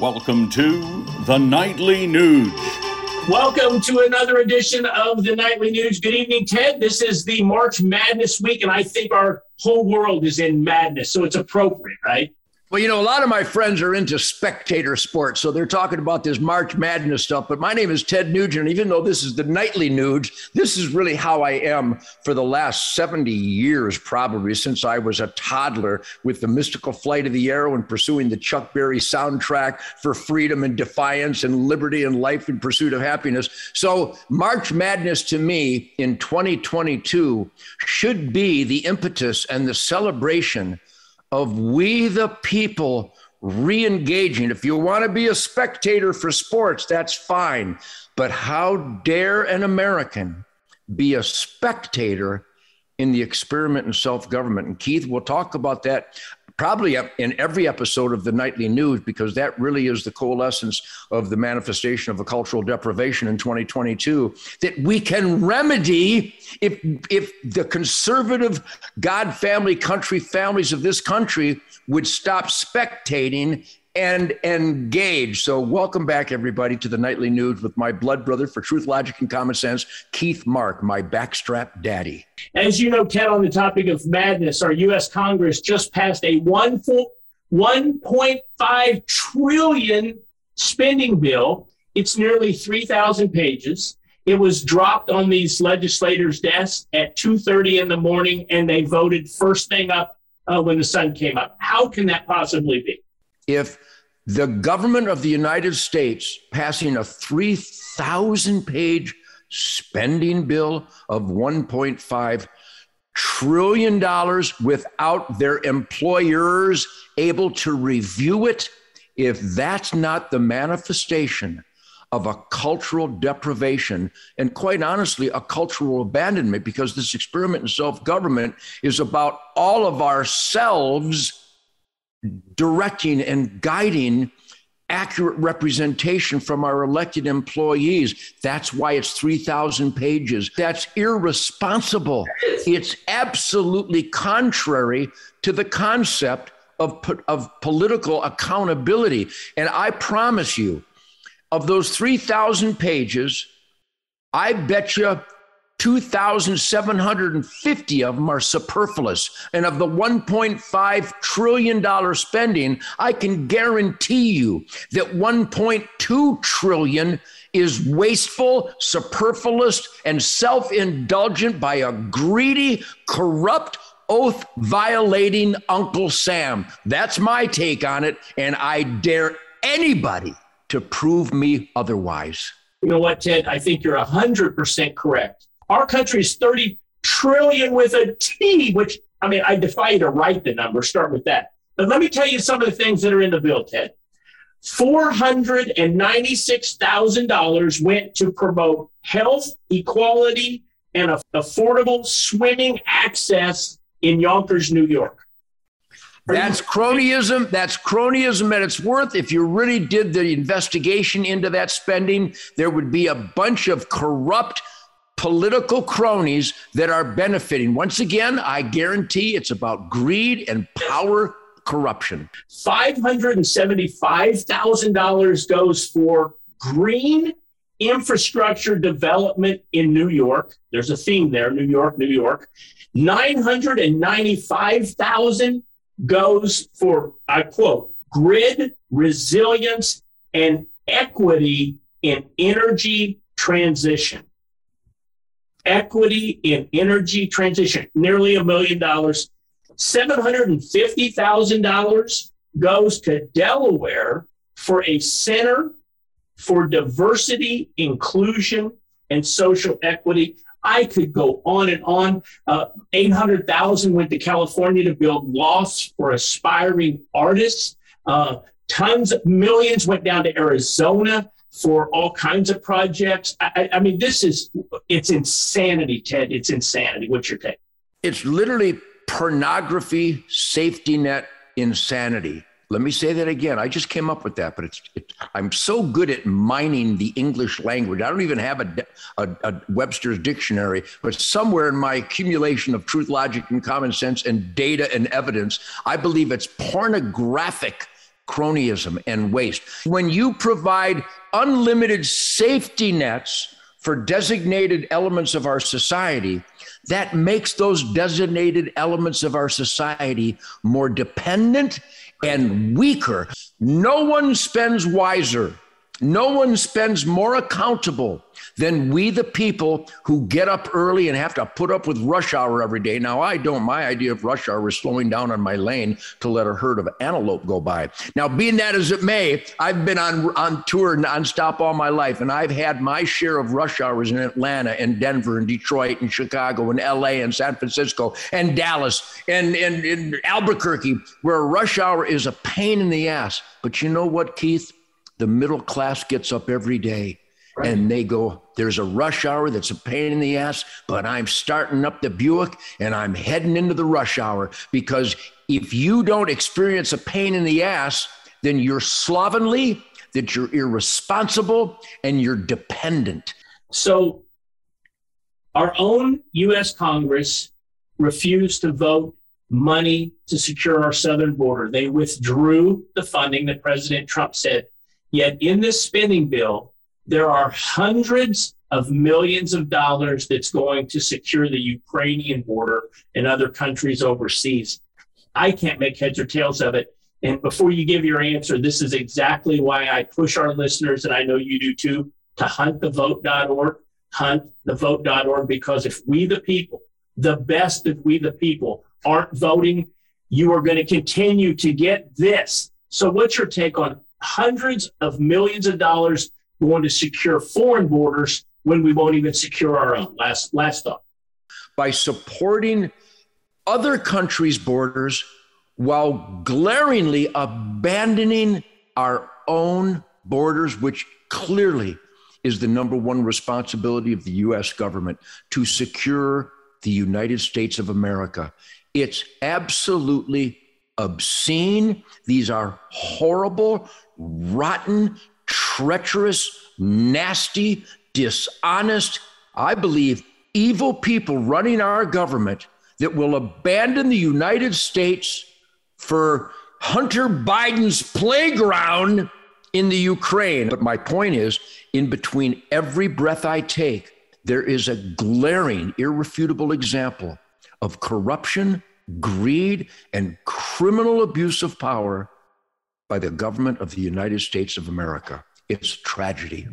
Welcome to the Nightly Nuge. Welcome to another edition of the Nightly Nuge. Good evening, Ted. This is the March Madness week, and I think our whole world is in madness, so it's appropriate, right? Well, you know, a lot of my friends are into spectator sports, so they're talking about this March Madness stuff. But my name is Ted Nugent. Even though this is the Nightly Nuge, this is really how I am for the last 70 years, probably since I was a toddler with the mystical flight of the arrow and pursuing the Chuck Berry soundtrack for freedom and defiance and liberty and life in pursuit of happiness. So, March Madness to me in 2022 should be the impetus and the celebration of we the people re engaging. If you want to be a spectator for sports, that's fine. But how dare an American be a spectator in the experiment in self government? And Keith, we'll talk about that probably in every episode of the Nightly Nuge because that really is the coalescence of the manifestation of a cultural deprivation in 2022 that we can remedy if if the conservative god family country families of this country would stop spectating and engage. So, welcome back, everybody, to the Nightly Nuge with my blood brother for truth, logic, and common sense, Keith Mark, my backstrap daddy. As you know, Ted, on the topic of madness, our U.S. Congress just passed a one full 1.5 trillion spending bill. It's nearly 3,000 pages. It was dropped on these legislators' desks at 2:30 in the morning, and they voted first thing up uh, when the sun came up. How can that possibly be? If the government of the United States passing a 3,000 page spending bill of 1.5 trillion dollars without their employers able to review it if that's not the manifestation of a cultural deprivation and quite honestly a cultural abandonment because this experiment in self-government is about all of ourselves directing and guiding accurate representation from our elected employees. That's why it's 3,000 pages. That's irresponsible. It's absolutely contrary to the concept of, of political accountability. And I promise you, of those 3,000 pages, I bet you 2,750 of them are superfluous. And of the $1.5 trillion spending, I can guarantee you that 1.2 trillion is wasteful, superfluous, and self-indulgent by a greedy, corrupt, oath violating Uncle Sam. That's my take on it. And I dare anybody to prove me otherwise. You know what, Ted? I think you're 100% correct. Our country is 30 trillion with a T, which I mean, I defy you to write the number, start with that. But let me tell you some of the things that are in the bill, Ted. $496,000 went to promote health, equality, and affordable swimming access in Yonkers, New York. That's cronyism. That's cronyism at its worth. If you really did the investigation into that spending, there would be a bunch of corrupt political cronies that are benefiting. Once again, I guarantee it's about greed and power corruption. $575,000 goes for green infrastructure development in New York. There's a theme there, New York, New York. 995,000 goes for I quote, grid resilience and equity in energy transition equity in energy transition, nearly a million dollars. $750,000 goes to Delaware for a center for diversity, inclusion, and social equity. I could go on and on. Uh, 800,000 went to California to build lofts for aspiring artists. Uh, tons of millions went down to Arizona for all kinds of projects. I, I, mean, this is it's insanity, Ted. It's insanity. What's your take? It's literally pornography safety net insanity. Let me say that again. I just came up with that, but it's, it, I'm so good at mining the English language. I don't even have a, a, a, Webster's dictionary, but somewhere in my accumulation of truth, logic, and common sense and data and evidence, I believe it's pornographic cronyism and waste. When you provide unlimited safety nets for designated elements of our society, that makes those designated elements of our society more dependent and weaker. No one spends wiser no one spends more accountable than we, the people who get up early and have to put up with rush hour every day. Now, I don't. My idea of rush hour is slowing down on my lane to let a herd of antelope go by. Now, being that as it may, I've been on, on tour nonstop all my life, and I've had my share of rush hours in Atlanta and Denver and Detroit and Chicago and LA and San Francisco and Dallas and, and, Albuquerque, where rush hour is a pain in the ass. But you know what, Keith? The middle class gets up every day right. and they go, There's a rush hour that's a pain in the ass, but I'm starting up the Buick and I'm heading into the rush hour because if you don't experience a pain in the ass, then you're slovenly, that you're irresponsible, and you're dependent. So, our own US Congress refused to vote money to secure our southern border. They withdrew the funding that President Trump said Yet in this spending bill, there are hundreds of millions of dollars that's going to secure the Ukrainian border and other countries overseas. I can't make heads or tails of it. And before you give your answer, this is exactly why I push our listeners, and I know you do too, to huntthevote.org, huntthevote.org, because if we the people, the best of we the people, aren't voting, you are going to continue to get this. So, what's your take on hundreds of millions of dollars going to secure foreign borders when we won't even secure our own. Last last thought. By supporting other countries' borders while glaringly abandoning our own borders, which clearly is the number one responsibility of the US government to secure the United States of America. It's absolutely obscene. These are horrible, rotten, treacherous, nasty, dishonest, I believe, evil people running our government that will abandon the United States for Hunter Biden's playground in the Ukraine. But my point is in between every breath I take, there is a glaring, irrefutable example of corruption, greed, and criminal abuse of power by the government of the United States of America. It's tragedy.